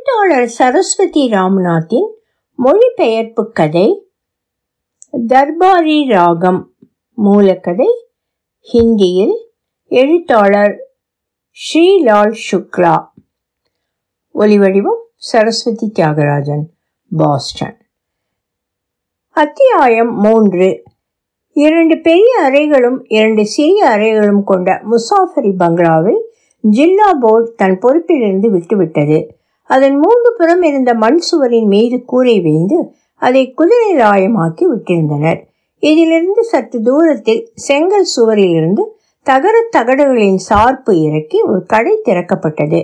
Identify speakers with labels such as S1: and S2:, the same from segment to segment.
S1: எழுத்தாளர் சரஸ்வதி ராம்நாத்தின் மொழிபெயர்ப்பு கதை தர்பாரி ராகம் மூலக்கதை ஹிந்தியில் எழுத்தாளர் ஸ்ரீலால் சுக்லா. ஒலிவடிவம் சரஸ்வதி தியாகராஜன் பாஸ்டன். அத்தியாயம் மூன்று. இரண்டு பெரிய அறைகளும் இரண்டு சிறிய அறைகளும் கொண்ட முசாஃபரி பங்களாவை ஜில்லா போர்டு தன் பொறுப்பிலிருந்து விட்டுவிட்டது. அதன் மூன்று புறம் இருந்த மண் சுவரின் மீது கூரை வைந்து அதை குதிரை ராயமாக்கி விட்டிருந்தனர். இதிலிருந்து சற்று தூரத்தில் செங்கல் சுவரிலிருந்து தகர தகடுகளின் சார்பு இறக்கி ஒரு கடை திறக்கப்பட்டது.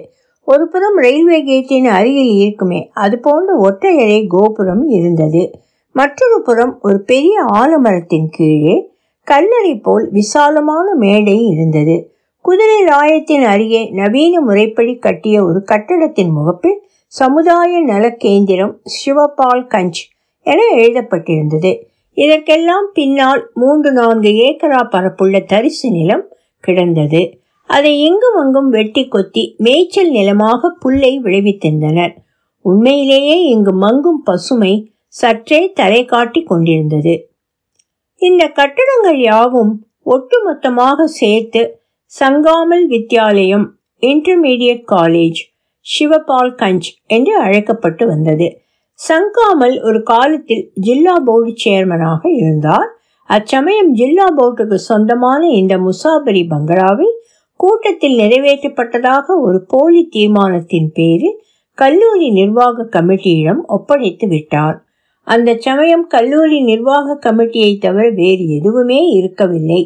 S1: ஒரு புறம் ரயில்வே கேட்டின் அருகில் இருக்குமே அது போன்ற ஒற்றையறை கோபுரம் இருந்தது. மற்றொரு புறம் ஒரு பெரிய ஆலமரத்தின் கீழே கல்லறை போல் விசாலமான மேடை இருந்தது. குதிரை ராயத்தின் அருகே நவீன முறைப்படி கட்டிய ஒரு கட்டடத்தின் முகப்பில் சமுதாய நல கேந்திரம் சிவபால் கஞ்ச் என எழுதப்பட்டிருந்தது. இதற்கெல்லாம் பின்னால் மூன்று நான்கு ஏக்கரா பரப்புள்ள தரிசு நிலம் கிடந்தது. அதை இங்கும் அங்கும் வெட்டி கொத்தி மேய்ச்சல் நிலமாக புல்லை விளைவித்திருந்தனர். உண்மையிலேயே இங்கு மங்கும் பசுமை சற்றே தலை காட்டி கொண்டிருந்தது. இந்த கட்டடங்கள் யாவும் ஒட்டுமொத்தமாக சேர்த்து சங்காமல் வித்யாலயம் இன்டர்மீடியட் காலேஜ் சிவபால் கஞ்ச் என்று அழைக்கப்பட்டு வந்தது. சங்காமல் ஒரு காலத்தில் ஜில்லா போர்டு சேர்மனாக இருந்தார். அச்சமயம் ஜில்லா போர்டுக்கு சொந்தமான இந்த முசாபரி பங்களாவை கூட்டத்தில் நிறைவேற்றப்பட்டதாக ஒரு போலி தீர்மானத்தின் பேரில் கல்லூரி நிர்வாக கமிட்டியிடம் ஒப்படைத்து விட்டார். அந்த சமயம் கல்லூரி நிர்வாக கமிட்டியை தவிர வேறு எதுவுமே இருக்கவில்லை.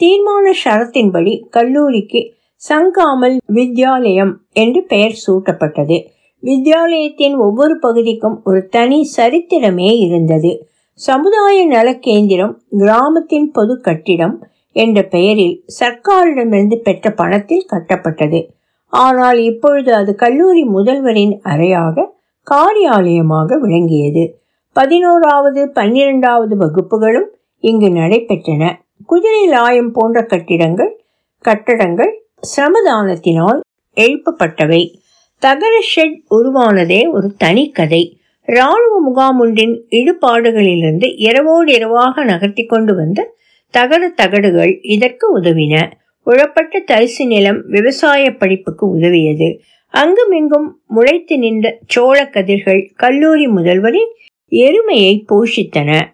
S1: தீர்மான ஷரத்தின்படி கல்லூரிக்கு சங்காமல் வித்யாலயம் என்று பெயர் சூட்டப்பட்டது. வித்யாலயத்தின் ஒவ்வொரு பகுதிக்கும் ஒரு தனி சரித்திரமே இருந்தது. சமுதாய நல கேந்திரம் கிராமத்தின் பொது கட்டிடம் என்ற பெயரில் சர்க்காரிடமிருந்து பெற்ற பணத்தில் கட்டப்பட்டது. ஆனால் இப்பொழுது அது கல்லூரி முதல்வரின் அறையாக காரியாலயமாக விளங்கியது. பதினோராவது பன்னிரெண்டாவது வகுப்புகளும் இங்கு நடைபெற்றன. குதிரை லாயம் போன்ற கட்டிடங்கள் கட்டடங்கள் சிரமதானத்தினால் எழுப்பப்பட்டவை. தகர ஷெட் உருவானதே ஒரு தனி கதை இராணுவ முகாம் ஒன்றின் இடுபாடுகளிலிருந்து இரவோடு இரவாக நகர்த்தி கொண்டு வந்த தகர தகடுகள் இதற்கு உதவின. உழப்பட்ட தரிசு நிலம் விவசாய படிப்புக்கு உதவியது. அங்குமிங்கும் முளைத்து நின்ற சோழ கதிர்கள் கல்லூரி முதல்வரின் எருமையை போஷித்தன.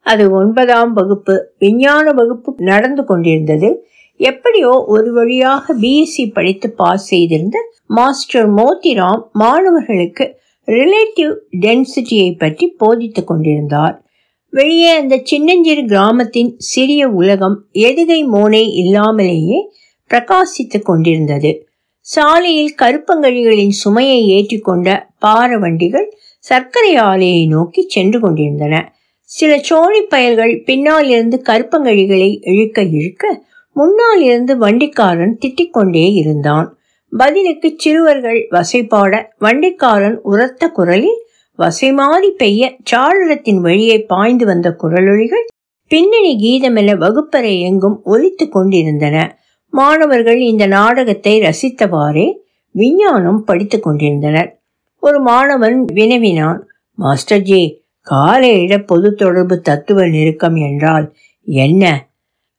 S1: அது ஒன்பதாம் வகுப்பு விஞ்ஞான வகுப்பு நடந்து கொண்டிருந்தது. எப்படியோ ஒரு வழியாக பிஎஸ்சி படித்து பாஸ் செய்திருந்த மாஸ்டர் மோத்திராம் மாணவர்களுக்கு ரிலேட்டிவ் டென்சிட்டியை பற்றி போதித்துக் கொண்டிருந்தார். வெளியே அந்த சின்னஞ்சிறு கிராமத்தின் சிறிய உலகம் எதுகை மோனை இல்லாமலேயே பிரகாசித்துக் கொண்டிருந்தது. சாலையில் கருப்பங்கழிகளின் சுமையை ஏற்றிக்கொண்ட பார வண்டிகள் சர்க்கரை ஆலையை நோக்கி சென்று கொண்டிருந்தன. சில சோழி பயல்கள் பின்னால் இருந்து கருப்பங்கழிகளை இழுக்க இழுக்க முன்னால் இருந்து வண்டிக்காரன் திட்டிக்கொண்டே இருந்தான். பதிலுக்கு சிறுவர்கள் வசைப்பாட வண்டிக்காரன் உரத்த குரலில் வசைமாறி பெய்ய சாளரத்தின் வழியே பாய்ந்து வந்த குரலொழிகள் பின்னணி கீதமென வகுப்பறை எங்கும் ஒலித்து கொண்டிருந்தன. மாணவர்கள் இந்த நாடகத்தை ரசித்தவாறே விஞ்ஞானம் படித்துக் கொண்டிருந்தனர். ஒரு மாணவன் வினவினான் மாஸ்டர்ஜி ஜி காலையிட பொது தொடர்பு தத்துவ நெருக்கம் என்றால் என்ன?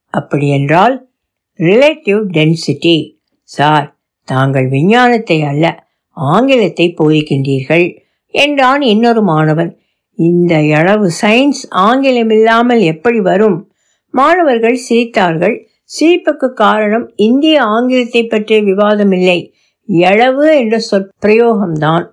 S1: அப்படி என்றால் ரிலேட்டிவ் டென்சிட்டி சார் தாங்கள் விஞ்ஞானத்தை அல்ல ஆங்கிலத்தை போதிக்கின்றீர்கள் என்றான் இன்னொரு மாணவன். இந்த அளவு சயின்ஸ் ஆங்கிலம் இல்லாமல் எப்படி வரும்? மாணவர்கள் சிரித்தார்கள். சிரிப்புக்கு காரணம் இந்திய ஆங்கிலத்தை பற்றிய விவாதம் இல்லை எளவு என்ற சொற்பிரயோகம்தான்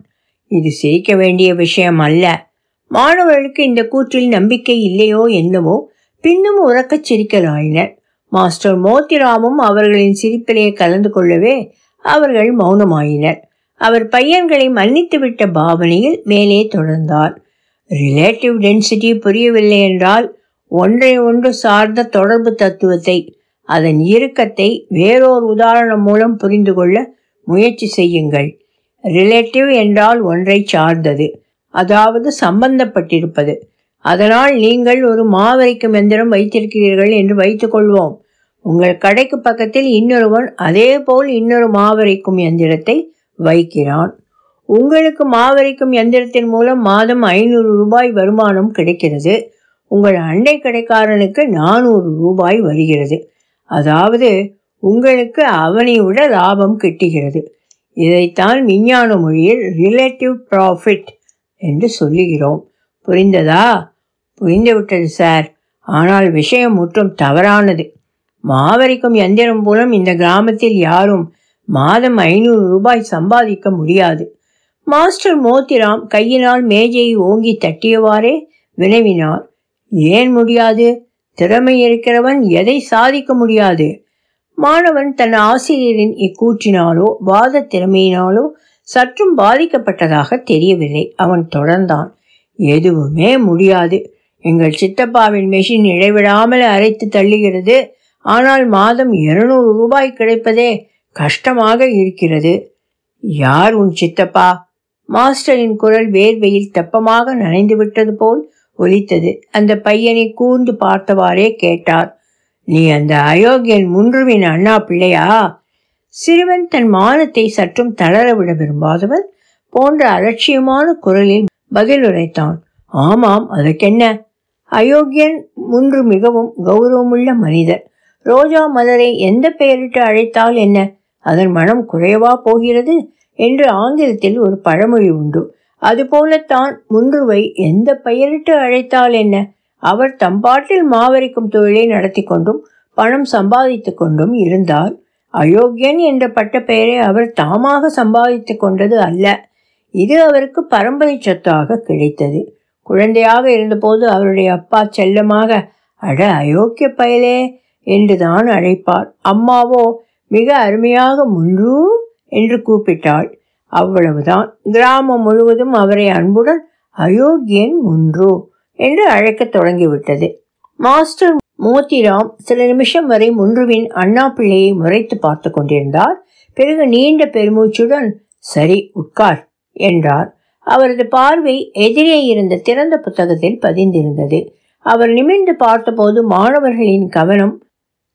S1: இது சிரிக்க வேண்டிய விஷயம் அல்ல. மாணவர்களுக்கு இந்த கூற்றில் நம்பிக்கை இல்லையோ என்னவோ பின்னும் உறக்கச் சிரிக்கலாயினர். மாஸ்டர் மோத்திராமும் அவர்களின் சிரிப்பிலே கலந்து கொள்ளவே அவர்கள் மௌனமாயினர். அவர் பையன்களை மன்னித்துவிட்ட பாவனையில் மேலே தொடர்ந்தார். ரிலேட்டிவ் டென்சிட்டி புரியவில்லை என்றால் ஒன்றை ஒன்று சார்ந்த தொடர்பு தத்துவத்தை அதன் இறுக்கத்தை வேறொரு உதாரணம் மூலம் புரிந்து கொள்ள முயற்சி செய்யுங்கள். ரிலேட்டிவ் என்றால் ஒன்றை சார்ந்தது. அதாவது சம்பந்தப்பட்டிருப்பது. அதனால் நீங்கள் ஒரு மாவரைக்கும் எந்திரம் வைத்திருக்கிறீர்கள் என்று வைத்துக் கொள்வோம். உங்கள் கடைக்கு பக்கத்தில் இன்னொருவன் அதே போல் இன்னொரு மாவரைக்கும் எந்திரத்தை வைக்கிறான். உங்களுக்கு மாவரைக்கும் எந்திரத்தின் மூலம் மாதம் ஐநூறு ரூபாய் வருமானம் கிடைக்கிறது. உங்கள் அண்டை கடைக்காரனுக்கு நானூறு ரூபாய் வருகிறது. அதாவது உங்களுக்கு அவனை விட லாபம் கிட்டுகிறது. இதைத்தான் விஞ்ஞான மொழியில் ரிலேட்டிவ் ப்ராஃபிட் என்று சொல்லுகிறோம். புரிந்ததா? புரிந்துவிட்டது சார். ஆனால் விஷயம் முற்றும் தவறானது. மாவரிக்கும் எந்திரம் மூலம் இந்த கிராமத்தில் யாரும் மாதம் ஐநூறு ரூபாய் சம்பாதிக்க முடியாது. மாஸ்டர் மோத்திராம் கையினால் மேஜையை ஓங்கி தட்டியவாறே வினவினார். ஏன் முடியாது? திறமை இருக்கிறவன் எதை சாதிக்க முடியாது? மாணவன் தன் ஆசிரியரின் இக்கூற்றினாலோ வாத திறமையினாலோ சற்றும் பாதிக்கப்பட்டதாக தெரியவில்லை. அவன் தொடர்ந்தான். எதுவுமே முடியாது. எங்கள் சித்தப்பாவின் மெஷின் இடைவிடாமல் அரைத்து தள்ளுகிறது. ஆனால் மாதம் இருநூறு ரூபாய் கிடைப்பதே கஷ்டமாக இருக்கிறது. யார் உன் சித்தப்பா? மாஸ்டரின் குரல் வேர்வையில் தெப்பமாக நனைந்து விட்டது போல் ஒலித்தது. அந்த பையனை கூர்ந்து பார்த்தவாறே கேட்டார். நீ அந்த அயோக்கியன் முன்றுவின் அண்ணா பிள்ளையா? சிறுவன் தன் மானத்தை சற்றும் தளரவிட விரும்பாதவன் போன்ற அலட்சியமான குரலில் பதில் உரைத்தான். ஆமாம் அதற்கென்ன? அயோக்கியன் முன்று மிகவும் கௌரவமுள்ள மனிதர். ரோஜா மலரை எந்த பெயரிட்டு அழைத்தால் என்ன? அதன் மனம் குறையவா போகிறது? என்று ஆங்கிலத்தில் ஒரு பழமொழி உண்டு. அதுபோலத்தான் முன்றுவை எந்த பெயரிட்டு அழைத்தால் என்ன? அவர் தம்பாட்டில் மாவரிக்கும் தொழிலை நடத்தி கொண்டும் பணம் சம்பாதித்து கொண்டும் இருந்தால் அயோக்கியன் என்ற பட்ட பெயரை அவர் தாமாக சம்பாதித்து கொண்டது அல்ல. இது அவருக்கு பரம்பரை சொத்தாக கிடைத்தது. குழந்தையாக இருந்தபோது அவருடைய அப்பா செல்லமாக அட அயோக்கிய பயலே என்றுதான் அழைப்பார். அம்மாவோ மிக அருமையாக முன்று என்று கூப்பிட்டாள். அவ்வளவுதான். கிராமம் முழுவதும் அவரை அன்புடன் அயோக்கியன் முன்று என்று அழைக்கத் தொடங்கிவிட்டது. மாஸ்டர் மோத்திராம் சில நிமிஷம் வரை முன்றுவின் அண்ணா பிள்ளையை முறைத்து பார்த்து கொண்டிருந்தார். பிறகு நீண்ட பெருமூச்சுடன் சரி உட்கார் என்றார். அவரது பார்வை எதிரே இருந்த திறந்த புத்தகத்தில் பதிந்திருந்தது. அவர் நிமிர்ந்து பார்த்தபோது மாணவர்களின் கவனம்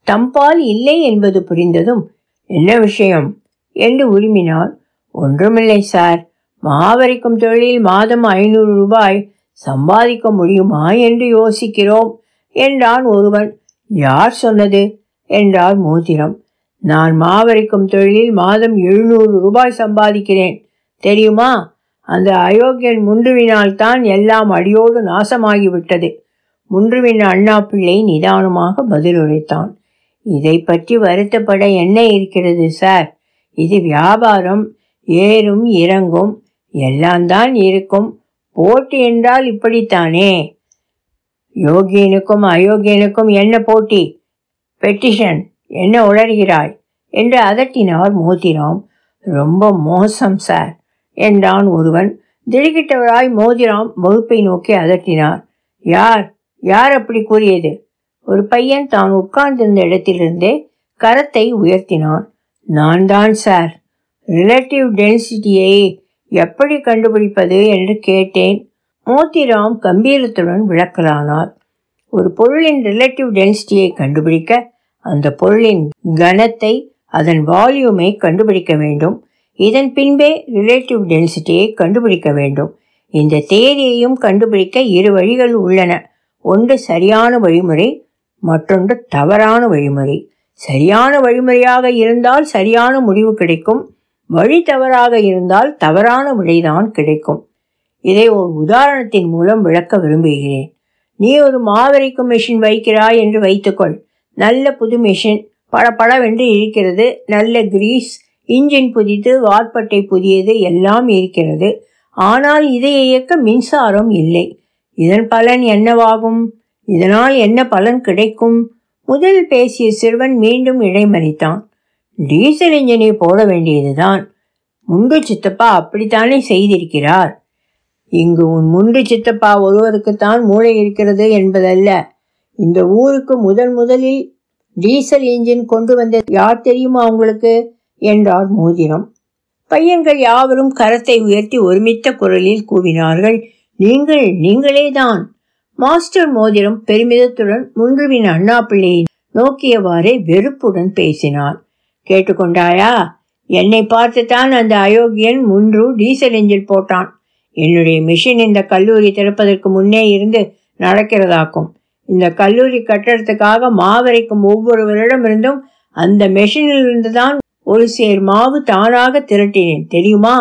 S1: தம்பால் இல்லை என்பது புரிந்ததும் என்ன விஷயம்? என்று உரிமினார். ஒன்றுமில்லை சார். மாவரிக்கும் தொழிலில் மாதம் ஐநூறு ரூபாய் சம்பாதிக்க முடியுமா? என்று யோசிக்கிறோம். என்றான் ஒருவன். யார் சொன்னது? என்றார் மோதிரம். நான் மாவரைக்கும் தொழிலில் மாதம் எழுநூறு ரூபாய் சம்பாதிக்கிறேன். தெரியுமா? அந்த அயோக்கியன் முன்றுவினால் தான் எல்லாம் அடியோடு நாசமாகிவிட்டது. முன்றுவின் அண்ணா பிள்ளை நிதானமாக பதிலுரைத்தான் இதை பற்றி வருத்தப்பட என்ன இருக்கிறது சார்? இது வியாபாரம் ஏறும் இறங்கும் எல்லாம் தான் இருக்கும். போட்டி என்றால் இப்படித்தானே? யோகியனுக்கும் அயோக்கியனுக்கும் என்ன போட்டி? பெட்டிஷன் என்ன உளறுகிறாய்? என்று அதட்டினார் மோதிராம். ரொம்ப மோசம் சார் என்றான் ஒருவன். திடுக்கிட்டவராய் மோதிராம் வகுப்பை நோக்கி அதட்டினார். யார்? யார் அப்படி கூறியது? ஒரு பையன் தான் உட்கார்ந்திருந்த இடத்திலிருந்தே கரத்தை உயர்த்தினான். நான் தான் சார் ரிலேட்டிவ் டென்சிட்டியை எப்படி கண்டுபிடிப்பது என்று கேட்டேன். மோத்திராம் கம்பீரத்துடன் விளக்கலானார். ஒரு பொருளின் ரிலேட்டிவ் டென்சிட்டியை கண்டுபிடிக்க அந்த பொருளின் கனத்தை அதன் வால்யூமை கண்டுபிடிக்க வேண்டும். இதன் பின்பே ரிலேட்டிவ் டென்சிட்டியை கண்டுபிடிக்க வேண்டும். இந்த தேதியையும் கண்டுபிடிக்க இரு வழிகள் உள்ளன. ஒன்று சரியான வழிமுறை மற்றொன்று தவறான வழிமுறை. சரியான வழிமுறையாக இருந்தால் சரியான முடிவு கிடைக்கும். வழி தவறாக இருந்தால் தவறான விடைதான் கிடைக்கும். இதை ஒரு உதாரணத்தின் மூலம் விளக்க விரும்புகிறேன். நீ ஒரு மாவரைக்கும் மிஷின் வைக்கிறாய் என்று வைத்துக்கொள். நல்ல புது மெஷின் பளபளவென்று இருக்கிறது. நல்ல கிரீஸ் இன்ஜின் புதிது வார்பட்டை புதியது எல்லாம் இருக்கிறது. ஆனால் இதை இயக்க மின்சாரம் இல்லை. இதன் பலன் என்னவாகும்? இதனால் என்ன பலன் கிடைக்கும்? முதல் பேசிய சிறுவன் மீண்டும் இடைமறித்தான். டீசல் இன்ஜினை போட வேண்டியதுதான். முண்டு சித்தப்பா அப்படித்தானே செய்திருக்கிறார்? இங்கு உன் முண்டு சித்தப்பா ஒருவருக்குத்தான் மூளை இருக்கிறது என்பதல்ல. இந்த ஊருக்கு முதன் முதலில் டீசல் இன்ஜின் கொண்டு வந்த யார் தெரியுமா உங்களுக்கு? என்றார் மோதிரம். பையன்கள் யாவரும் கரத்தை உயர்த்தி ஒருமித்த குரலில் கூவினார்கள். நீங்கள் நீங்களே தான் மாஸ்டர் மோதிரம் பெருமிதத்துடன் முன்றுவின் அண்ணா பிள்ளையை நோக்கியவாறே வெறுப்புடன் பேசினார். கேட்டுக்கொண்டாயா? என்னை பார்த்துத்தான் அந்த அயோக்கியன் முன்று டீசல் எஞ்சில் போட்டான். என்னுடைய மிஷின் இந்த கல்லூரி திறப்பதற்கு முன்னே இருந்து நடக்கிறதாக்கும். இந்த கல்லூரி கட்டடத்துக்காக மாவரைக்கும் ஒவ்வொருவரிடமிருந்தும் அந்த மெஷினிலிருந்து தான் ஒரு சேர் மாவு தானாக திரட்டினேன். தெரியுமா?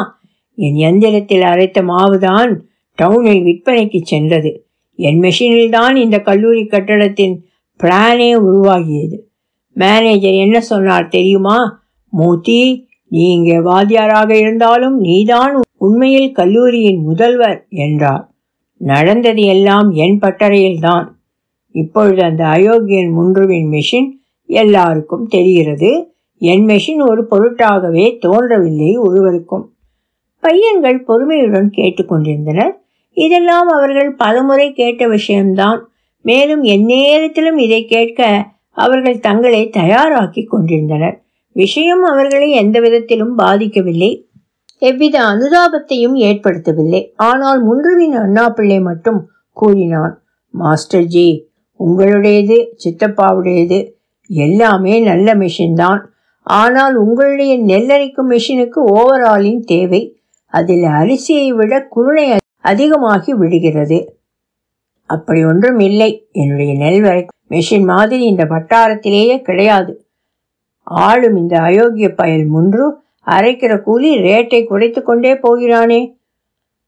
S1: என் எந்திரத்தில் அரைத்த மாவுதான் டவுனில் விற்பனைக்கு சென்றது. என் மெஷினில் தான் இந்த கல்லூரி கட்டடத்தின் பிளானே உருவாகியது. மேனேஜர் என்ன சொன்னார் தெரியுமா? மூத்தி நீ இங்கே வாத்தியாராக இருந்தாலும் நீதான் உண்மையில் கல்லூரியின் முதல்வர் என்றார். நடந்தது எல்லாம் என் பட்டறையில்தான் இப்பொழுது அந்த அயோக்கியன் முன்றுவின் மெஷின் எல்லாருக்கும் தெரிகிறது. என் மெஷின் ஒரு பொருட்டாகவே தோன்றவில்லை ஒருவருக்கும். பையன்கள் பொறுமையுடன் கேட்டுக்கொண்டிருந்தனர் இதெல்லாம் அவர்கள் பலமுறை கேட்ட விஷயம்தான். மேலும் எந்நேரத்திலும் இதை கேட்க அவர்கள் தங்களை தயாராக்கி கொண்டிருந்தனர். விஷயம் அவர்களை எந்த விதத்திலும் பாதிக்கவில்லை. எவ்வித அனுதாபத்தையும் ஏற்படுத்தவில்லை. ஆனால் முன்றுவின் அண்ணா பிள்ளை மட்டும் கூறினான் மாஸ்டர் ஜி உங்களுடையது சித்தப்பாவுடையது எல்லாமே நல்ல மிஷின் தான். ஆனால் உங்களுடைய நெல்லரிக்கும் மிஷினுக்கு ஓவராலின் தேவை. அதில் அரிசியை விட குருணை அதிகமாகி விடுகிறது. அப்படி ஒன்றும் இல்லை. என்னுடைய நெல் வரை மெஷின் மாதிரி இந்த வட்டாரத்திலேயே கிடையாது. ஆளும் இந்த அயோக்கிய பயல் முன்று அரைக்கிற கூலி ரேட்டை குறைத்து கொண்டே போகிறானே.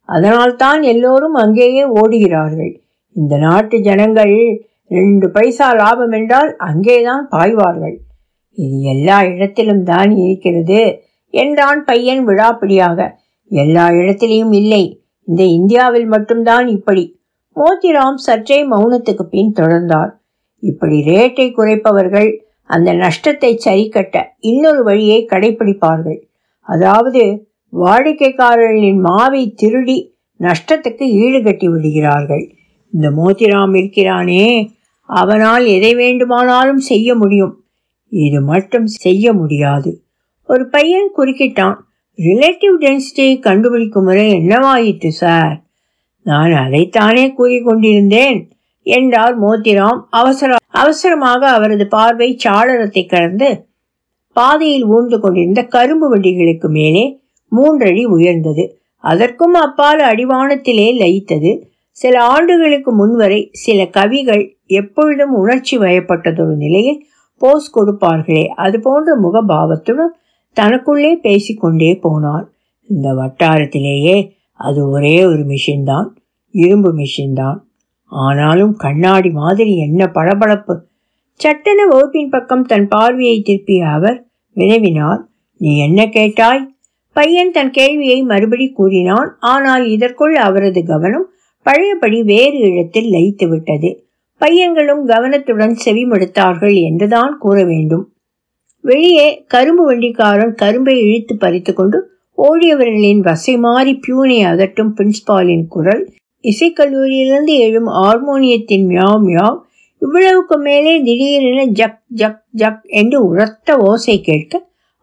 S1: அதனால்தான் எல்லோரும் அங்கேயே ஓடுகிறார்கள். இந்த நாட்டு ஜனங்கள் ரெண்டு பைசா லாபம் என்றால் அங்கேதான் பாய்வார்கள். இது எல்லா இடத்திலும் தான் இருக்கிறது என்றான் பையன் விழாப்பிடியாக. எல்லா இடத்திலையும் இல்லை. இந்த இந்தியாவில் மட்டும்தான் இப்படி. மோதிராம் சற்றே மௌனத்துக்கு பின் தொடர்ந்தார். இப்படி ரேட்டை குறைப்பவர்கள் அந்த நஷ்டத்தை சரிக்கட்ட இன்னொரு வழியை கடைபிடிப்பார்கள் அதாவது வாடிக்கைக்காரர்களின் மாவை திருடி நஷ்டத்துக்கு ஈடுகட்டி விடுகிறார்கள். இந்த மோதிராம் இருக்கிறானே அவனால் எதை வேண்டுமானாலும் செய்ய முடியும். இது மட்டும் செய்ய முடியாது. ஒரு பையன் குறுக்கிட்டான். ரிலேட்டிவ் டென்சிட்டியை கண்டுபிடிக்கும் முறை என்னவாயிற்று சார்? நான் அதைத்தானே கூறிக்கொண்டிருந்தேன். என்றார் மோதிராம் அவசர அவசரமாக அவரது பார்வை சாளரத்தை கடந்து பாதையில் ஊர்ந்து கொண்டிருந்த கரும்பு வண்டிகளுக்கு மேலே மூன்றடி உயர்ந்தது. அதற்கும் அப்பால் அடிவானத்திலே லயித்தது. சில ஆண்டுகளுக்கு முன்வரை சில கவிகள் எப்பொழுதும் உணர்ச்சி வயப்பட்டதொரு நிலையில் போஸ் கொடுப்பார்களே அது போன்ற முகபாவத்துடன் தனக்குள்ளே பேசிக்கொண்டே போனார். இந்த வட்டாரத்திலேயே அது ஒரே ஒரு மிஷின் தான் இரும்பு மிஷின் தான் ஆனாலும் கண்ணாடி மாதிரி என்ன பளபளப்பு. சட்டென வகுப்பின் பக்கம் தன் பார்வையை திருப்பிய அவர் வினவினார். நீ என்ன கேட்டாய்? பையன் தன் கேள்வியை மறுபடி கூறினான். ஆனால் இதற்குள் அவரது கவனம் பழையபடி வேறு இடத்தில் லயித்து விட்டது. பையன்களும் கவனத்துடன் செவிமடுத்தார்கள் என்றுதான் கூற வேண்டும். வெளியே கரும்பு வண்டிக்காரன் கரும்பை இழுத்து பறித்து கொண்டு ஓடியவர்களின் வசை மாறி பியூனை அதட்டும் பிரின்ஸ்பாலின் குரல் இசைக்கல்லூரியிலிருந்து எழும் ஹார்மோனியத்தின் மியாவ் மியாவ் இவ்வளவுக்கு மேலே திடீரென ஜக் ஜக் ஜக் என்று உரத்த ஓசை கேட்க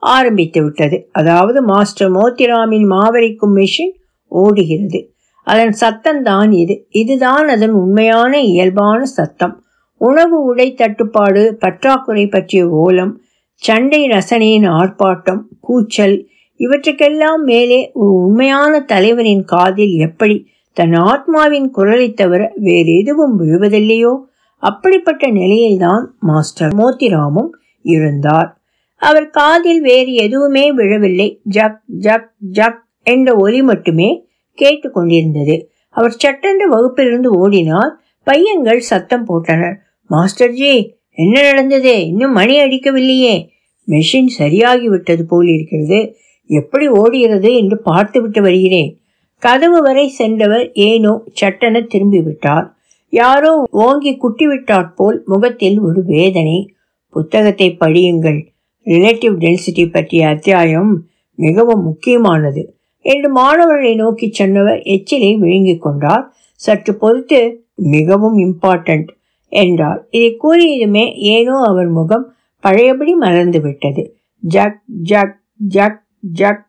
S1: ஆரம்பித்து விட்டது அதாவது மாஸ்டர் மோத்திராமின் மாவரிக்கும் மிஷின் ஓடுகிறது. அதன் சத்தம்தான் இது. இதுதான் அதன் உண்மையான இயல்பான சத்தம். உணவு உடை தட்டுப்பாடு பற்றாக்குறை பற்றிய ஓலம் சண்டை ரசனையின் ஆர்ப்பாட்டம் கூச்சல் இவற்றுக்கெல்லாம் மேலே ஒரு உண்மையான தலைவரின் காதில் எப்படி தன் ஆத்மாவின் குரலை தவிர வேறு எதுவும் விழுவதில்லையோ? அப்படிப்பட்ட நிலையில்தான் மாஸ்டர் மோத்திராமும் இருந்தார். அவர் காதில் வேறு எதுவுமே விழவில்லை. ஜக் ஜக் ஜக் என்ற ஒலி மட்டுமே கேட்டுக்கொண்டிருந்தது அவர் சட்டென்று வகுப்பிலிருந்து ஓடினார் பையன்கள் சத்தம் போட்டனர். மாஸ்டர்ஜி என்ன நடந்தது? இன்னும் மணி அடிக்கவில்லையே. மெஷின் சரியாகிவிட்டது போல் இருக்கிறது எப்படி ஓடுகிறது என்று பார்த்துவிட்டு வருகிறேன். கதவு வரை சென்றவர் ஏனோ சட்டென திரும்பிவிட்டார். யாரோ ஓங்கி குட்டிவிட்டாற் போல் முகத்தில் ஒரு வேதனை. புத்தகத்தை படியுங்கள். ரிலேட்டிவ் டென்சிட்டி பற்றிய அத்தியாயம் மிகவும் முக்கியமானது. என்று மாணவர்களை நோக்கி சொன்னவர் எச்சிலை விழுங்கிக் கொண்டார். சற்று பொறுத்து மிகவும் இம்பார்ட்டன்ட் என்றார். இதை கூறியதுமே ஏனோ அவர் முகம் பழையபடி மலர்ந்து விட்டது. ஜக் ஜக் ஜக் ஜக்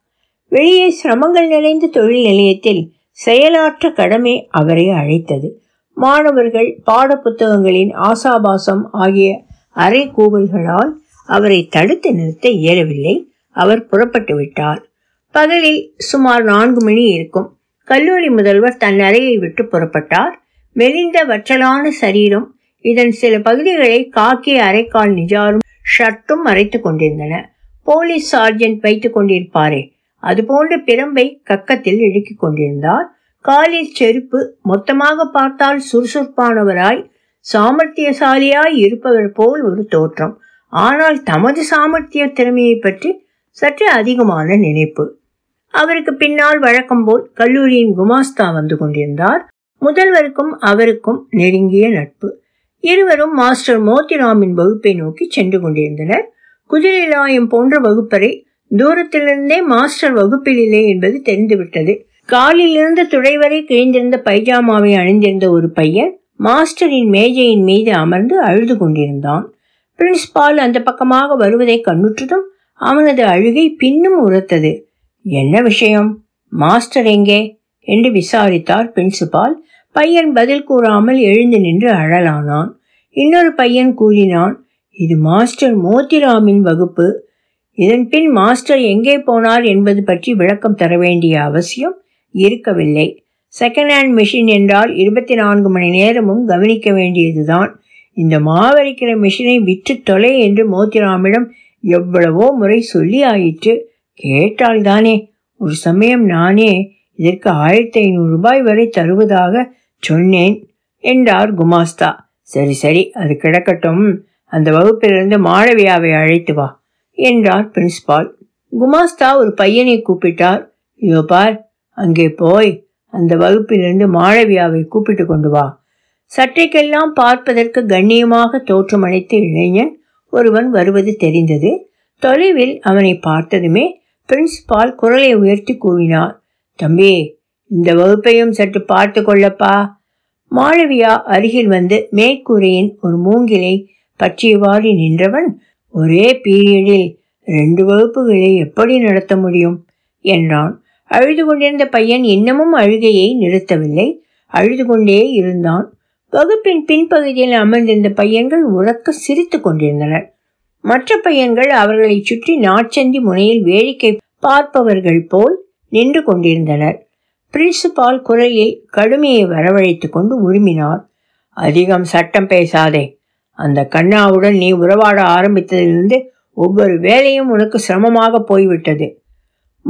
S1: வெளியே சிரமங்கள் நிறைந்த தொழில் நிலையத்தில் செயலாற்ற கடமை அவரை அழைத்தது. மாணவர்கள் பாடப்புத்தகங்களின் ஆசாபாசம் ஆகிய அரை கூவல்களால் அவரை தடுத்து நிறுத்த இயலவில்லை. அவர் புறப்பட்டு விட்டார். பகலில் சுமார் நான்கு மணி இருக்கும். கல்லூரி முதல்வர் தன் அறையை விட்டு புறப்பட்டார். மெலிந்த வற்றலான சரீரம் இதன் சில பகுதிகளை காக்கி அரைக்கால் நிஜாரும் ஷர்ட்டும் மறைத்து கொண்டிருந்தன. போலீஸ் சார்ஜென்ட் வைத்துக் கொண்டிருப்பாரே அதுபோன்ற பிரம்பை கக்கத்தில் இழுக்கிக் கொண்டிருந்தார். காலில் செருப்பு மொத்தமாக பார்த்தால் சுறுசுறுப்பானவராய் சாமர்த்தியசாலியாய் இருப்பவர் போல் ஒரு தோற்றம். ஆனால் தமது சாமர்த்திய திறமையை பற்றி சற்று அதிகமான நினைப்பு. அவருக்கு பின்னால் வழக்கம் போல் கல்லூரியின் குமாஸ்தா வந்து கொண்டிருந்தார். முதல்வருக்கும் அவருக்கும் நெருங்கிய நட்பு. இருவரும் மாஸ்டர் மோத்திராமின் வகுப்பை நோக்கி சென்று கொண்டிருந்தனர். குதிரைலாயம் போன்ற வகுப்பறை தூரத்திலிருந்தே மாஸ்டர் வகுப்பில் இல்லை என்பது தெரிந்துவிட்டது. காலிலிருந்து துடை வரை கிழிந்திருந்த பைஜாமாவை அணிந்திருந்த ஒரு பையன் மாஸ்டரின் மேஜையின் மீது அமர்ந்து அழுது கொண்டிருந்தான். பிரின்ஸ்பால் அந்த பக்கமாக வருவதை கண்ணுற்றதும் அவனது அழுகை பின்னும் உரத்தது. என்ன விஷயம்? மாஸ்டர் எங்கே? என்று விசாரித்தார் பிரின்சிபால் பையன் பதில் கூறாமல் எழுந்து நின்று அழலானான். இன்னொரு பையன் கூறினான் இது மாஸ்டர் மோத்திராமின் வகுப்பு. இதன்பின் மாஸ்டர் எங்கே போனார் என்பது பற்றி விளக்கம் தர வேண்டிய அவசியம் இருக்கவில்லை. செகண்ட் ஹேண்ட் மிஷின் என்றால் இருபத்தி நான்கு மணி நேரமும் கவனிக்க வேண்டியதுதான். இந்த மாவரிக்கிற மிஷினை விற்று தொலை என்று மோத்திராமிடம் எவ்வளவோ முறை சொல்லி ஆயிற்று. கேட்டால்தானே ஒரு சமயம் நானே இதற்கு ஆயிரத்தி ஐநூறு ரூபாய் வரை தருவதாக சொன்னேன் என்றார் குமாஸ்தா. சரி சரி அது கிடக்கட்டும். அந்த வகுப்பிலிருந்து மாளவியாவை அழைத்து வா. என்றார் பிரின்ஸ்பால் குமாஸ்தா ஒரு பையனை கூப்பிட்டார். இதோ பார் அங்கே போய் அந்த வகுப்பிலிருந்து மாளவியாவை கூப்பிட்டு கொண்டு வா. சற்றைக்கெல்லாம் பார்ப்பதற்கு கண்ணியமாக தோற்றமளித்த இளைஞன் ஒருவன் வருவது தெரிந்தது. தொலைவில் அவனை பார்த்ததுமே பிரின்ஸ்பால் குரலை உயர்த்தி கூவினார். தம்பி இந்த வகுப்பையும் சற்று பார்த்து கொள்ளப்பா. மாளவியா அருகில் வந்து மேற்கூரையின் ஒரு மூங்கிலை பற்றியவாறு நின்றவன் ஒரே பீரியடில் ரெண்டு வகுப்புகளை எப்படி நடத்த முடியும்? என்றான். அழுது கொண்டிருந்த பையன் இன்னமும் அழுகையை நிறுத்தவில்லை. அழுது கொண்டே இருந்தான். வகுப்பின் பின்பகுதியில் அமர்ந்திருந்த பையன்கள் உறக்க சிரித்து கொண்டிருந்தனர். மற்ற பையன்கள் அவர்களை சுற்றி நாச்சந்தி முனையில் வேடிக்கை பார்ப்பவர்கள் போல் நின்று கொண்டிருந்தனர். பிரின்சிபால் குரலில் கடுமையை வரவழைத்துக் கொண்டு உருமினார். அதிகம் சட்டம் பேசாதே. அந்த கண்ணாவுடன் நீ உறவாட ஆரம்பித்ததிலிருந்து ஒவ்வொரு வேலையும் உனக்கு சிரமமாக போய்விட்டது.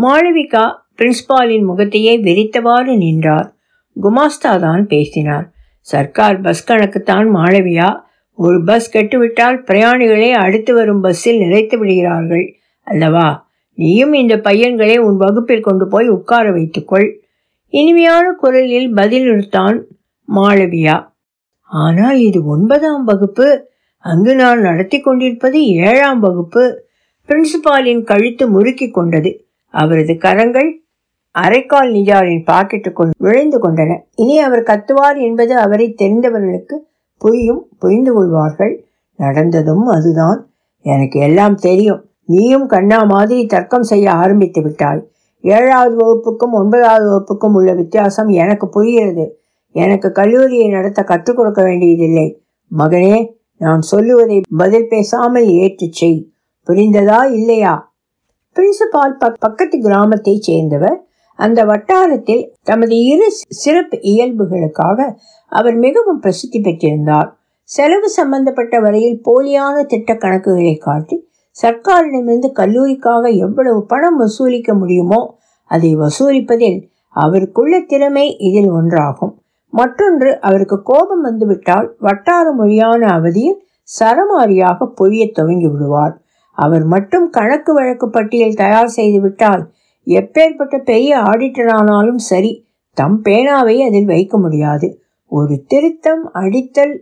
S1: மாளவிகா பிரின்ஸ்பாலின் முகத்தையே வெறித்தவாறு நின்றார். குமாஸ்தா தான் பேசினார். சர்க்கார் பஸ் கணக்குத்தான் மாளவியா. ஒரு பஸ் கெட்டுவிட்டால் பிரயாணிகளே அடுத்து வரும் பஸ்ஸில் நிறைத்து விடுகிறார்கள். அல்லவா? நீயும் இந்த பையன்களை உன் வகுப்பில் கொண்டு போய் உட்கார வைத்துக்கொள். இனிமையான குரலில் பதிலிருத்தான் மாளவியா. ஆனால் இது ஒன்பதாம் வகுப்பு. அங்கு நான் நடத்தி கொண்டிருப்பது ஏழாம் வகுப்பு. பிரின்சிபாலின் கழுத்து முறுக்கி கொண்டது. அவரது கரங்கள் அரைக்கால் நிஜாரின் பாக்கெட்டுக்குள் நுழைந்து கொண்டன. இனி அவர் கத்துவார் என்பது அவரை தெரிந்தவர்களுக்கு புரியும் புரிந்து கொள்வார்கள். நடந்ததும் அதுதான். எனக்கு எல்லாம் தெரியும். நீயும் கண்ணா மாதிரி தர்க்கம் செய்ய ஆரம்பித்து விட்டாய். ஏழாவது வகுப்புக்கும் ஒன்பதாவது வகுப்புக்கும் உள்ள வித்தியாசம் எனக்கு புரிகிறது. எனக்கு கல்லூரியை நடத்த கற்றுக் கொடுக்க வேண்டியதில்லை. மகனே நான் சொல்லுவதை பதில் பேசாமல் ஏற்று செய். புரிந்ததா இல்லையா? பிரின்சிபால் பக்கத்து கிராமத்தைச் சேர்ந்தவர். அந்த வட்டாரத்தில் தமது இரு சிறப்பு இயல்புகளுக்காக அவர் மிகவும் பிரசித்தி பெற்றிருந்தார். செலவு சம்பந்தப்பட்ட வரையில் போலியான திட்ட கணக்குகளை காட்டி சர்க்காரிடமிருந்து கல்லூரிக்காக எவ்வளவு பணம் வசூலிக்க முடியுமோ அதை வசூலிப்பதில் அவருக்குள்ள திறமை இதில் ஒன்றாகும். மற்றொன்று அவருக்கு கோபம் வந்துவிட்டால் வட்டார மொழியான அவதியில் சரமாரியாக பொழிய துவங்கி விடுவார் அவர் மட்டும் கணக்கு வழக்கு பட்டியல் தயார் செய்துவிட்டால் எப்பேற்பட்ட பெரிய ஆடிட்டரானாலும் சரி தம் பேனாவை அதில் வைக்க முடியாது. ஒரு திருத்தம் அடித்தல்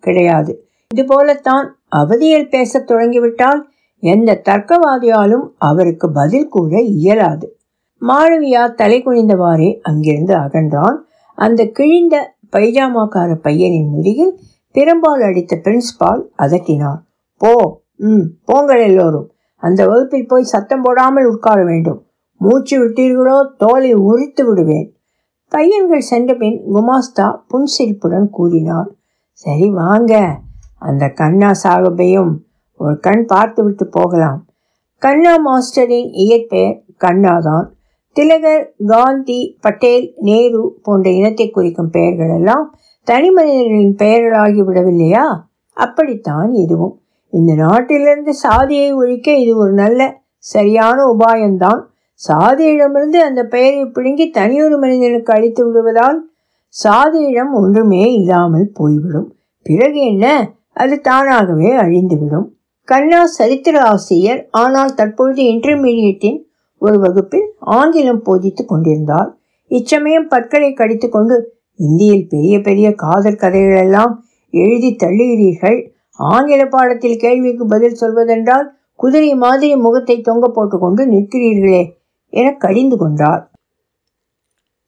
S1: கிடையாது. இதுபோலத்தான் அவதியில் பேசத் தொடங்கிவிட்டால் எந்த தர்க்கவாதியாலும் அவருக்கு பதில் கூற இயலாது. மாளவியா தலை குனிந்தவாறே அங்கிருந்து அகன்றான். அந்த கிழிந்த பைஜாமாக்கார பையனின் முதுகில் பிரம்பால் அடித்த பிரின்ஸ்பால் அதட்டினார். போ ம் போங்கள் எல்லோரும். அந்த வகுப்பில் போய் சத்தம் போடாமல் உட்கார வேண்டும். மூச்சு விட்டீர்களோ தோலை உரித்து விடுவேன். பையன்கள் சென்ற பின் குமாஸ்தா புன்சிரிப்புடன் கூறினார். சரி வாங்க. அந்த கண்ணா சாகபையும் ஒரு கண் பார்த்து விட்டு போகலாம். கண்ணா மாஸ்டரின் இயற்பெயர் கண்ணாதான். திலகர் காந்தி பட்டேல் நேரு போன்ற இனத்தை குறிக்கும் பெயர்கள் எல்லாம் தனி மனிதர்களின் பெயர்களாகி விடவில்லையா? அப்படித்தான் இதுவும். இந்த நாட்டிலிருந்து சாதியை ஒழிக்க இது ஒரு நல்ல சரியான உபாயம்தான். சாதியிடமிருந்து அந்த பெயரை பிடுங்கி தனியொரு மனிதனுக்கு அளித்து விடுவதால் சாதியிடம் ஒன்றுமே இல்லாமல் போய்விடும். பிறகு என்ன? அது தானாகவே அழிந்துவிடும். கண்ணா சரித்திர ஆசிரியர் ஆனால் தற்பொழுது இன்டர்மீடியட்டின் ஒரு வகுப்பில் ஆங்கிலம் போதித்துக் கொண்டிருந்தார் இச்சமயம் பற்களை கடித்து கொண்டு இந்தியில் பெரிய பெரிய காதல் கதைகளெல்லாம் எழுதி தள்ளுகிறீர்கள். ஆங்கில பாடத்தில் கேள்விக்கு பதில் சொல்வதென்றால் குதிரை மாதிரி முகத்தை தொங்க போட்டுக்கொண்டு நிற்கிறீர்களே என கடிந்து கொண்டார்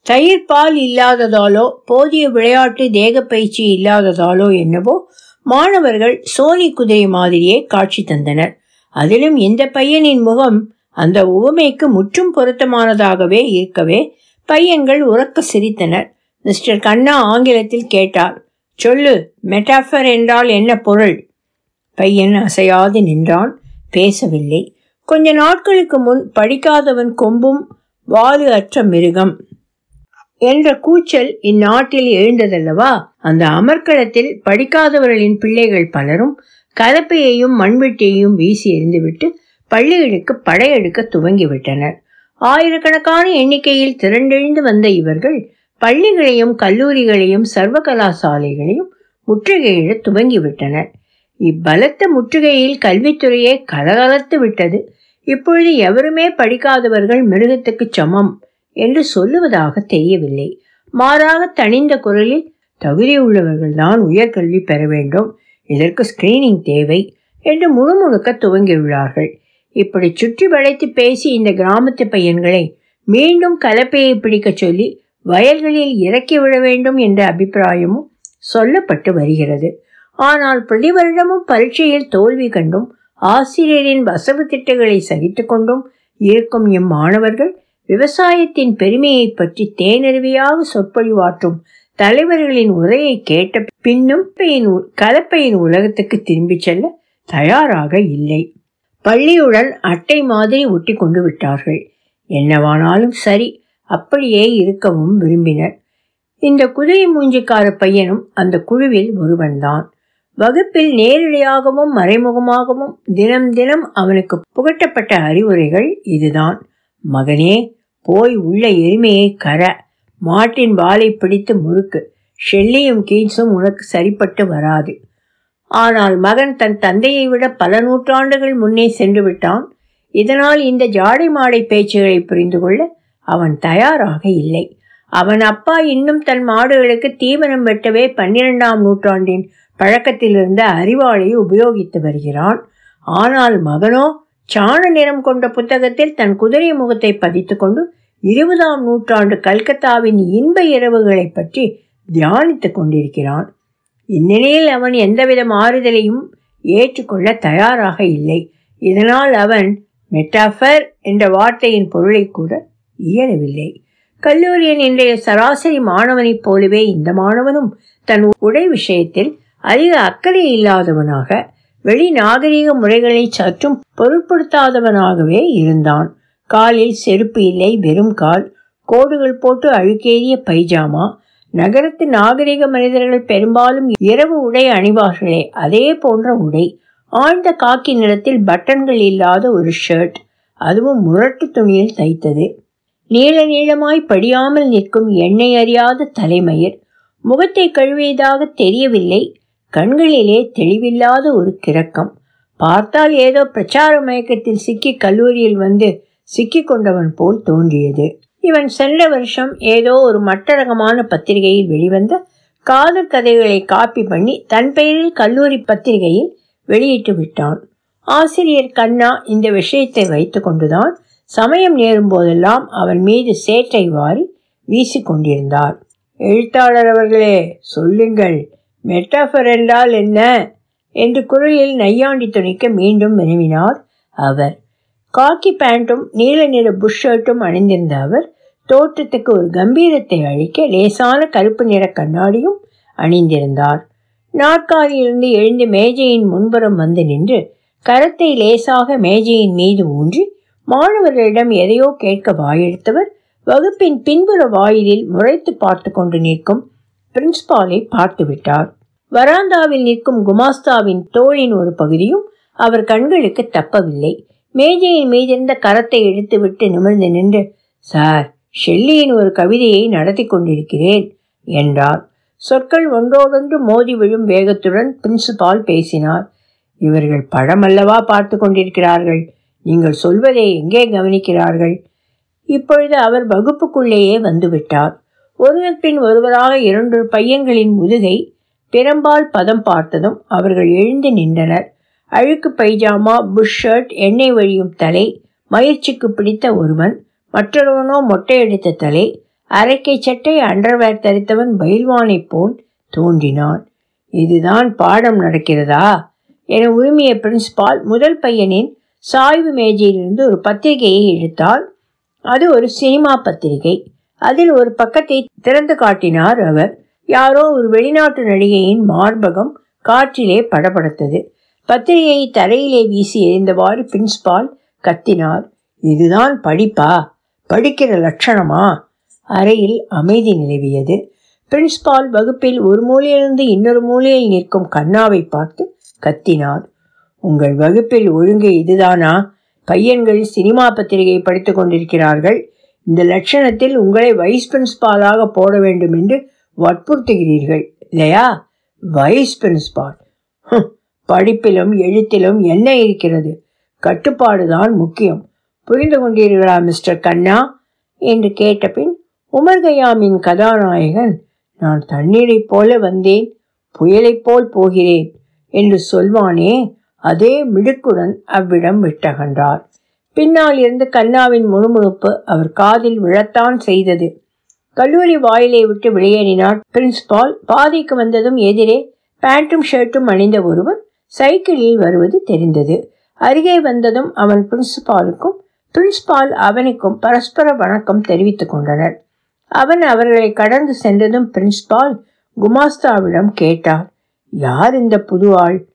S1: தயிர் பால் இல்லாததாலோ போதிய விளையாட்டு தேக பயிற்சி இல்லாததாலோ என்னவோ மாணவர்கள் சோனி குதிரை மாதிரியே காட்சி தந்தனர். அதிலும் இந்த பையனின் முகம் அந்த உவமைக்கு முற்றும் பொருத்தமானதாகவே இருக்கவே பையன்கள் உறக்க சிரித்தனர். மிஸ்டர் கண்ணா ஆங்கிலத்தில் கேட்டார். சொல்லு மெட்டாஃபர் என்றால் என்ன பொருள்? பையன் அசையாது நின்றான். பேசவில்லை. கொஞ்ச நாட்களுக்கு முன் படிக்காதவன் கொம்பும் வாலு அற்ற மிருகம் என்ற கூச்சல் இந்நாட்டில் எழுந்ததல்லவா? அந்த அமர்க்களத்தில் படிக்காதவர்களின் பிள்ளைகள் பலரும் கலப்பையையும் மண்வெட்டியையும் வீசி எறிந்துவிட்டு பள்ளிகளுக்கு படையெடுக்க துவங்கிவிட்டனர். ஆயிரக்கணக்கான எண்ணிக்கையில் திரண்டெழுந்து வந்த இவர்கள் பள்ளிகளையும் கல்லூரிகளையும் சர்வ கலாசாலைகளையும் முற்றுகையிட துவங்கிவிட்டனர். இப்பலத்த முற்றுகையில் கல்வித்துறையே கலகலத்து விட்டது. இப்பொழுது எவருமே படிக்காதவர்கள் மிருகத்துக்கு சமம் என்று சொல்லுவதாக தெரியவில்லை. மாறாக தனிந்த குரலில் தகுதி உள்ளவர்கள்தான் உயர்கல்வி பெற வேண்டும். இதற்கு ஸ்கிரீனிங் தேவை என்று முணுமுணுக்க துவங்கியுள்ளார்கள். இப்படி சுற்றி வளைத்து பேசி இந்த கிராமத்து பையன்களை மீண்டும் கலப்பையை பிடிக்கச் சொல்லி வயல்களில் இறக்கி விட வேண்டும் என்ற அபிப்பிராயமும் சொல்லப்பட்டு வருகிறது. ஆனால் பிரதி வருடமும் பரீட்சையில் தோல்வி கண்டும் ஆசிரியரின் வசவு திட்டங்களை சகித்து கொண்டும் இருக்கும் இம்மாணவர்கள் விவசாயத்தின் பெருமையை பற்றி தேனருவியாக சொற்பொழிவாற்றும் தலைவர்களின் உரையை கேட்ட பின்னும் கலப்பையின் உலகத்துக்கு திரும்பிச் செல்ல தயாராக இல்லை. பள்ளியுடன் அட்டை மாதிரி ஒட்டி கொண்டு விட்டார்கள். என்னவானாலும் சரி அப்படியே இருக்கவும் விரும்பினர். இந்த குதிரை மூஞ்சிக்கார பையனும் அந்த குழுவில் ஒருவன்தான். வகுப்பில் நேரடியாகவும் மறைமுகமாகவும் தினம் தினம் அவனுக்கு புகட்டப்பட்ட அறிவுரைகள் இதுதான். மகனே போய் உள்ள எருமையை கர மாட்டின் வாலை பிடித்து முறுக்கு. ஷெல்லியும் கீன்ஸும் உனக்கு சரிப்பட்டு வராது. ஆனால் மகன் தன் தந்தையை விட பல நூற்றாண்டுகள் முன்னே சென்று விட்டான் இதனால் இந்த ஜாடை மாடை பேச்சுகளை புரிந்து கொள்ள அவன் தயாராக இல்லை. அவன் அப்பா இன்னும் தன் மாடுகளுக்கு தீவனம் வெட்டவே பன்னிரெண்டாம் நூற்றாண்டின் பழக்கத்திலிருந்த அறிவாளை உபயோகித்து வருகிறான். ஆனால் மகனோ சாண நிறம் கொண்ட புத்தகத்தில் தன் குதிரை முகத்தை பதித்துக்கொண்டு இருபதாம் நூற்றாண்டு கல்கத்தாவின் இன்ப இரவுகளை பற்றி தியானித்துக் கொண்டிருக்கிறான். இந்நிலையில் அவன் எந்தவித மாறுதலையும் ஏற்றுக்கொள்ள தயாராக இல்லை. இதனால் அவன் மெட்டாஃபர் என்ற வார்த்தையின் பொருளை கூட இயலவில்லை. கல்லூரியின் இன்றைய சராசரி மாணவனைப் போலவே இந்த மாணவனும் தன் உடை விஷயத்தில் அதிக அக்கறை இல்லாதவனாக வெளி நாகரிக முறைகளை சற்றும் பொருட்படுத்தாதவனாகவே இருந்தான். காலில் செருப்பு இல்லை வெறும் கால் கோடுகள் போட்டு அழுக்கேறிய பைஜாமா நகரத்து நாகரிக மனிதர்கள் பெரும்பாலும் இரவு உடை அணிவார்களே அதே போன்ற உடை. ஆழ்ந்த காக்கி நிறத்தில் பட்டன்கள் இல்லாத ஒரு ஷர்ட் அதுவும் முரட்டு துணியில் தைத்தது. நீள நீளமாய் படியாமல் நிற்கும் எண்ணெய் அறியாத தலைமயிர். முகத்தை கழுவியதாக தெரியவில்லை கண்களிலே தெளிவில்லாத ஒரு கிறக்கம். பார்த்தால் ஏதோ பிரச்சார மயக்கத்தில் சிக்கி கல்லூரியில் வந்து சிக்கி கொண்டவன் போல் தோன்றியது. இவன் சென்ற வருஷம் ஏதோ ஒரு மட்டரகமான பத்திரிகையில் வெளிவந்த காதல் கதைகளை காப்பி பண்ணி தன் பெயரில் கல்லூரி பத்திரிகையில் வெளியிட்டு விட்டான். ஆசிரியர் கண்ணா இந்த விஷயத்தை வைத்து கொண்டுதான் சமயம் நேரும் போதெல்லாம் அவன் மீது சேற்றை வாரி வீசிக்கொண்டிருந்தார் எழுத்தாளர் அவர்களே சொல்லுங்கள் மெட்டாஃபர் என்றால் என்ன? என்று குரலில் நையாண்டி துணிக்க மீண்டும் வினவினார் அவர். காக்கி பேண்ட்டும் நீல நிற புஷ் ஷர்ட்டும் அணிந்திருந்த அவர் தோற்றத்துக்கு ஒரு கம்பீரத்தை அளிக்க லேசான கருப்பு நிற கண்ணாடியும் அணிந்திருந்தார். நாற்காலியிலிருந்து எழுந்து மேஜையின் முன்புறம் வந்து நின்று கரத்தை லேசாக மேஜையின் மீது ஊன்றி மாணவர்களிடம் எதையோ கேட்க வாயெடுத்தவர் வகுப்பின் பின்புற வாயிலில் முறைத்து பார்த்து கொண்டு நிற்கும் பிரின்ஸ்பாலை பார்த்து விட்டார். வராந்தாவில் நிற்கும் குமாஸ்தாவின் தோளின் ஒரு பகுதியும் அவர் கண்களுக்கு தப்பவில்லை. மேஜையின் மீதிருந்த கரத்தை எடுத்துவிட்டு நிமிர்ந்து நின்று சார் ஷெல்லியின் ஒரு கவிதையை நடத்தி கொண்டிருக்கிறேன் என்றார் சொற்கள் ஒன்றோடொன்று மோதி விழும் வேகத்துடன் பிரின்சிபால் பேசினார். இவர்கள் படமல்லவா பார்த்து கொண்டிருக்கிறார்கள். நீங்கள் சொல்வதை எங்கே கவனிக்கிறார்கள்? இப்பொழுது அவர் வகுப்புக்குள்ளேயே வந்துவிட்டார். ஒருவர் பின் ஒருவராக இரண்டு பையன்களின் முதுகை பெரும்பால் பதம் பார்த்ததும் அவர்கள் எழுந்து நின்றனர். அழுக்கு பைஜாமா புஷ் ஷர்ட் எண்ணெய் வழியும் தலை மயிற்சிக்கு பிடித்த ஒருவன் மற்றொருவனோ மொட்டையடித்த தலை அரைக்கை சட்டை அண்டர்வேர் தரித்தவன் பயில்வானைப் போல் தோன்றினான். இதுதான் பாடம் நடக்கிறதா? என உரிமைய பிரின்சிபால் முதல் பையனின் சாய்வு மேஜையிலிருந்து ஒரு பத்திரிகையை இழுத்தால் அது ஒரு சினிமா பத்திரிகை. அதில் ஒரு பக்கத்தை திறந்து காட்டினார் அவர். யாரோ ஒரு வெளிநாட்டு நடிகையின் மார்பகம் காற்றிலே படபடத்தது. பத்திரிகையை தரையிலே வீசி எறிந்தவாறு பிரின்ஸ்பால் கத்தினார். இதுதான் படிப்பா? படிக்கிற லட்சணமா? அறையில் அமைதி நிலவியது. பிரின்ஸ்பால் வகுப்பில் ஒரு மூலையிலிருந்து இன்னொரு மூலையில் நிற்கும் கண்ணாவை பார்த்து கத்தினார். உங்கள் வகுப்பில் ஒழுங்கு இதுதானா? பையன்கள் சினிமா பத்திரிகை படித்துக் கொண்டிருக்கிறார்கள். இந்த லட்சணத்தில் உங்களை வைஸ் பிரின்ஸ்பாலாக போட வேண்டும் என்று வற்புறுத்துகிறீர்கள். இல்லையா? வைஸ் பிரின்ஸ்பால் படிப்பிலும் எழுத்திலும் என்ன இருக்கிறது? கட்டுப்பாடுதான் முக்கியம். புரிந்து கொண்டீர்களா மிஸ்டர் கண்ணா? என்று கேட்டபின் உமர்கயாமின் கதாநாயகன் நான் தண்ணீரைப் போல வந்தேன் புயலைப் போல் போகிறேன் என்று சொல்வானே அதே மிடுக்குடன் அவ்விடம் விட்டகன்றார். பின்னால் இருந்து கண்ணாவின் முணுமுணுப்பு அவர் காதில் விழத்தான் செய்தது. கல்லூரி வாயிலை விட்டு வெளியேறினார். பிரின்ஸ்பால் பாதைக்கு வந்ததும் எதிரே பேண்ட்டும் ஷர்ட்டும் அணிந்த ஒருவன் சைக்கிளில் வருவது தெரிந்தது. அருகே வந்ததும் அவன் பிரின்சிபாலுக்கும் பிரின்ஸ்பால் அவனுக்கும் பரஸ்பர வணக்கம் தெரிவித்துக் கொண்டனர். அவன் அவர்களை கடந்து சென்றதும் பிரின்ஸ்பால் குமாஸ்தாவிடம் கேட்டார். யார் இந்த புது ஆள்?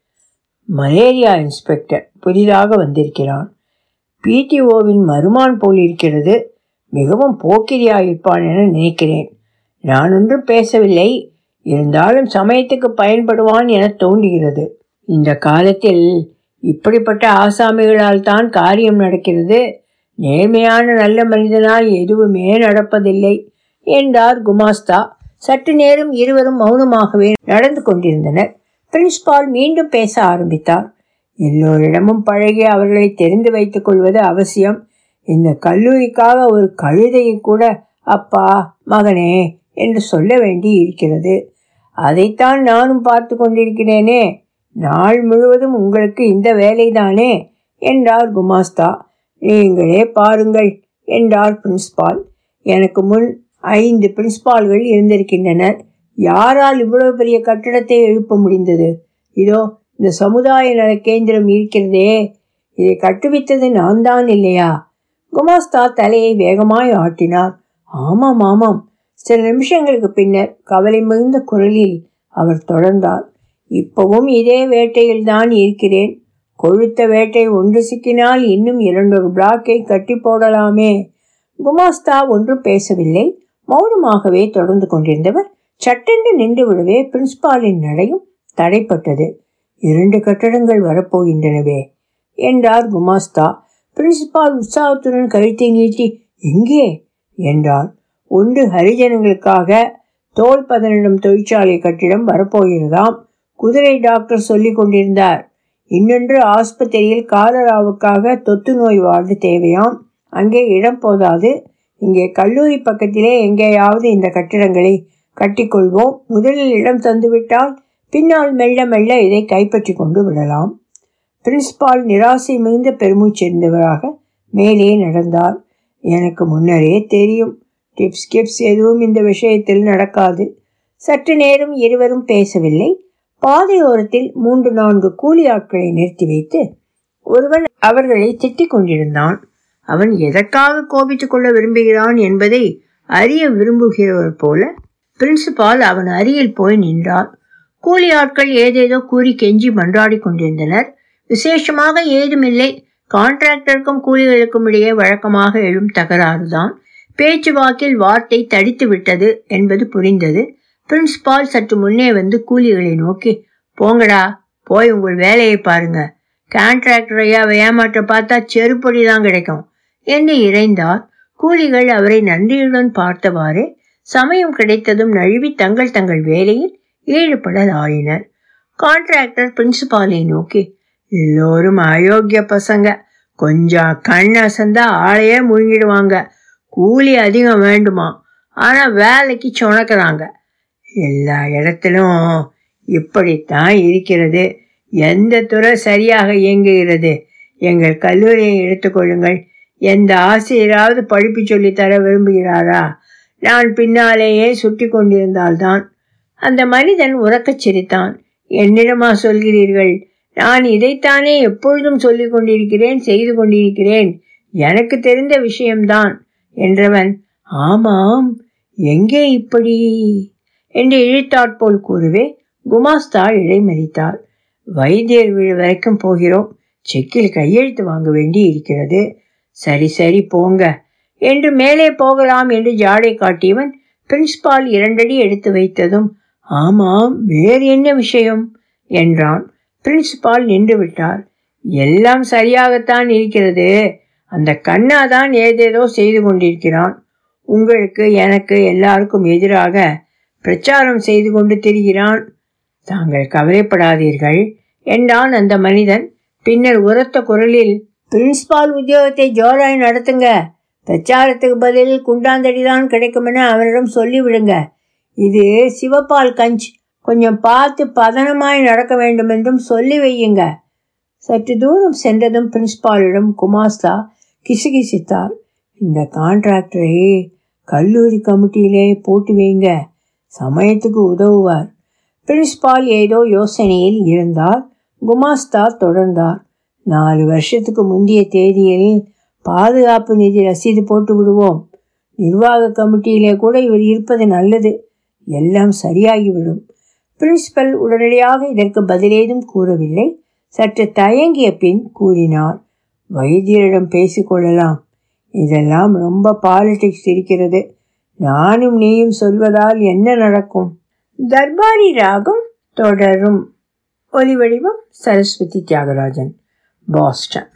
S1: Malaria inspector. புதிதாக வந்திருக்கிறான். பிடிஓவின் மருமான் போல் இருக்கிறது. மிகவும் போக்கிரியாயிருப்பான் என நினைக்கிறேன். நான் ஒன்றும் பேசவில்லை. இருந்தாலும் சமயத்துக்கு பயன்படுவான் என தோன்றுகிறது. இந்த காலத்தில் இப்படிப்பட்ட ஆசாமிகளால் தான் காரியம் நடக்கிறது. நேர்மையான நல்ல மனிதனால் எதுவுமே நடப்பதில்லை என்றார் குமாஸ்தா. சற்று நேரம் இருவரும் மௌனமாகவே நடந்து கொண்டிருந்தனர். பிரின்ஸ்பால் மீண்டும் பேச ஆரம்பித்தார். எல்லோரிடமும் பழகி அவர்களை தெரிந்து வைத்துக் கொள்வது அவசியம். இந்த கல்லூரிக்காக ஒரு கழுதையை கூட அப்பா மகனே என்று சொல்ல வேண்டி இருக்கிறது. அதைத்தான் நானும் பார்த்து கொண்டிருக்கிறேனே. நாள் முழுவதும் உங்களுக்கு இந்த வேலைதானே? என்றார் குமாஸ்தா. நீங்களே பாருங்கள் என்றார் பிரின்ஸ்பால். எனக்கு முன் ஐந்து பிரின்ஸ்பால்கள் இருந்திருக்கின்றனர். யாரால் இவ்வளவு பெரிய கட்டடத்தை எழுப்ப முடிந்தது? இதோ இந்த சமுதாய நல கேந்திரம் இருக்கிறதே. இதை கட்டுவித்தது நான் தான் இல்லையா? குமாஸ்தா தலையை வேகமாய் ஆட்டினார். ஆமாம் ஆமாம். சில நிமிஷங்களுக்கு பின்னர் கவலை மிகுந்த குரலில் அவர் தொடர்ந்தார். இப்பவும் இதே வேட்டையில் தான் இருக்கிறேன். கொழுத்த வேட்டை ஒன்று சிக்கினால் இன்னும் இரண்டொரு பிளாக்கை கட்டி போடலாமே. குமாஸ்தா ஒன்றும் பேசவில்லை. மௌனமாகவே தொடர்ந்து கொண்டிருந்தவர் சட்டென்று நின்று விடவே பிரின்ஸ்பாலின் நடையும் தடைப்பட்டது. இரண்டு கட்டடங்கள் வரப்போகின்றனவே என்றார் குமாஸ்தா. பிரின்சிபால் உற்சாகத்துடன் கழுத்தை நீட்டி எங்கே? என்றார். ஒன்று ஹரிஜனங்களுக்காக தோல் பதனிடும் தொழிற்சாலை கட்டிடம் வரப்போகிறதாம் குதிரை டாக்டர் சொல்லி கொண்டிருந்தார். இன்னொன்று ஆஸ்பத்திரியில் காலராவுக்காக தொத்து நோய் வார்டு தேவையாம். அங்கே இடம் போதாது. இங்கே கல்லூரி பக்கத்திலே எங்கேயாவது இந்த கட்டிடங்களை கட்டிக்கொள்வோம். முதலில் இடம் தந்துவிட்டால் பின்னால் மெல்ல மெல்ல இதை கைப்பற்றி கொண்டு விடலாம். பிரின்ஸ்பால் நிராசை மிகுந்த பெருமூச்சிருந்தவராக மேலே நடந்தார். எனக்கு முன்னரே தெரியும். டிப்ஸ் கிப்ஸ் எதுவும் இந்த விஷயத்தில் நடக்காது. சற்று நேரம் இருவரும் பேசவில்லை. பாதையோரத்தில் மூன்று நான்கு கூலி ஆட்களை நிறுத்தி வைத்து ஒருவன் அவர்களை திட்டிக் கொண்டிருந்தான். அவன் எதற்காக கோபித்துக் கொள்ள விரும்புகிறான் என்பதை அறிய விரும்புகிறவர் போல பிரின்சிபால் அவன் அருகில் போய் நின்றார் கூலி ஆட்கள் ஏதேதோ கூறி கெஞ்சி மன்றாடி கொண்டிருந்தனர். விசேஷமாக ஏதுமில்லை. கான்ட்ராக்டருக்கும் கூலிகளுக்கும் இடையே வழக்கமாக எழும் தகராறுதான். பேச்சுவாக்கில் வார்த்தை தடித்து விட்டது என்பது புரிந்தது. பிரின்ஸ்பால் சற்று முன்னே வந்து கூலிகளை நோக்கி போங்கடா போய் உங்கள் வேலையை பாருங்க. கான்ட்ராக்டர் ஐயாவை ஏமாற்ற பார்த்தா செருப்படி தான் கிடைக்கும். என்று இறைந்தார். கூலிகள் அவரை நன்றியுடன் பார்த்தவாறு சமயம் கிடைத்ததும் நழுவி தங்கள் தங்கள் வேலையில் ஈடுபடலாயினர். கான்ட்ராக்டர் பிரின்சிபாலை நோக்கி எல்லோரும் அயோக்கிய பசங்க. கொஞ்சம் கண் அசந்தா ஆளையே முழுங்கிடுவாங்க. கூலி அதிகம் வேண்டுமா? ஆனா வேலைக்கு சுணக்கிறாங்க. எல்லா இடத்திலும் இப்படித்தான் இருக்கிறது. எந்த துறை சரியாக இயங்குகிறது? எங்கள் கல்லூரியை எடுத்துக்கொள்ளுங்கள் எந்த ஆசிரியராவது படிப்பு சொல்லி தர விரும்புகிறாரா? நான் பின்னாலேயே சுட்டி கொண்டிருந்தால்தான். அந்த மனிதன் உறக்கச் சிரித்தான். என்னிடமா சொல்கிறீர்கள்? நான் இதைத்தானே எப்பொழுதும் சொல்லிக் கொண்டிருக்கிறேன் செய்து கொண்டிருக்கிறேன். எனக்கு தெரிந்த விஷயம்தான் என்றவன் ஆமாம் எங்கே இப்படி? என்று இழித்தாற்போல் கூறுவே குமாஸ்தா இடைமறித்தார் வைத்தியர் வீடு வரைக்கும் போகிறோம். செக்கில் கையெழுத்து வாங்க வேண்டி இருக்கிறது சரி சரி போங்க. என்று மேலே போகலாம் என்று ஜாடை காட்டியவன் பிரின்ஸ்பால் இரண்டடி எடுத்து வைத்ததும் ஆமாம் வேறு என்ன விஷயம்? என்றான். பிரின்ஸ்பால் நின்று விட்டார். எல்லாம் சரியாகத்தான் இருக்கிறது. அந்த கண்ணா தான் ஏதேதோ செய்து கொண்டிருக்கிறான். உங்களுக்கு எனக்கு எல்லாருக்கும் எதிராக பிரச்சாரம் செய்து கொண்டு திரிகிறான் தாங்கள் கவலைப்படாதீர்கள் என்றான் அந்த மனிதன். பின்னர் உரத்த குரலில் பிரின்சிபால் உத்தியோகத்தை ஜோராய் நடத்துங்க. பிரச்சாரத்துக்கு பதில் குண்டாந்தடி தான் கிடைக்குமென அவரிடம் சொல்லிவிடுங்க. இது சிவபால் கஞ்ச். கொஞ்சம் பார்த்து பதனமாய் நடக்க வேண்டும் என்றும் சொல்லி வையுங்க. சற்று தூரம் சென்றதும் பிரின்ஸ்பாலிடம் குமாஸ்தா கிசுகிசித்தார். இந்த கான்ட்ராக்டரை கல்லூரி கமிட்டியிலே போட்டு வைங்க. சமயத்துக்கு உதவுவார். பிரின்ஸ்பால் ஏதோ யோசனையில் இருந்தார். குமாஸ்தா தொடர்ந்தார். நாலு வருஷத்துக்கு முந்தைய தேதியில் பாதுகாப்பு நிதி ரசீது போட்டு விடுவோம். நிர்வாக கமிட்டியிலே கூட இவர் இருப்பது நல்லது. எல்லாம் சரியாகிவிடும். பிரின்சிபல் உடனடியாக இதற்கு பதிலேதும் கூறவில்லை. சற்று தயங்கிய பின் கூறினார். வைத்தியரிடம் பேசிக்கொள்ளலாம் இதெல்லாம் ரொம்ப பாலிடிக்ஸ் இருக்கிறது. நானும் நீயும் சொல்வதால் என்ன நடக்கும்? தர்பாரி ராகம் தொடரும். ஒலிவடிவம் சரஸ்வதி தியாகராஜன். பாஸ்டன்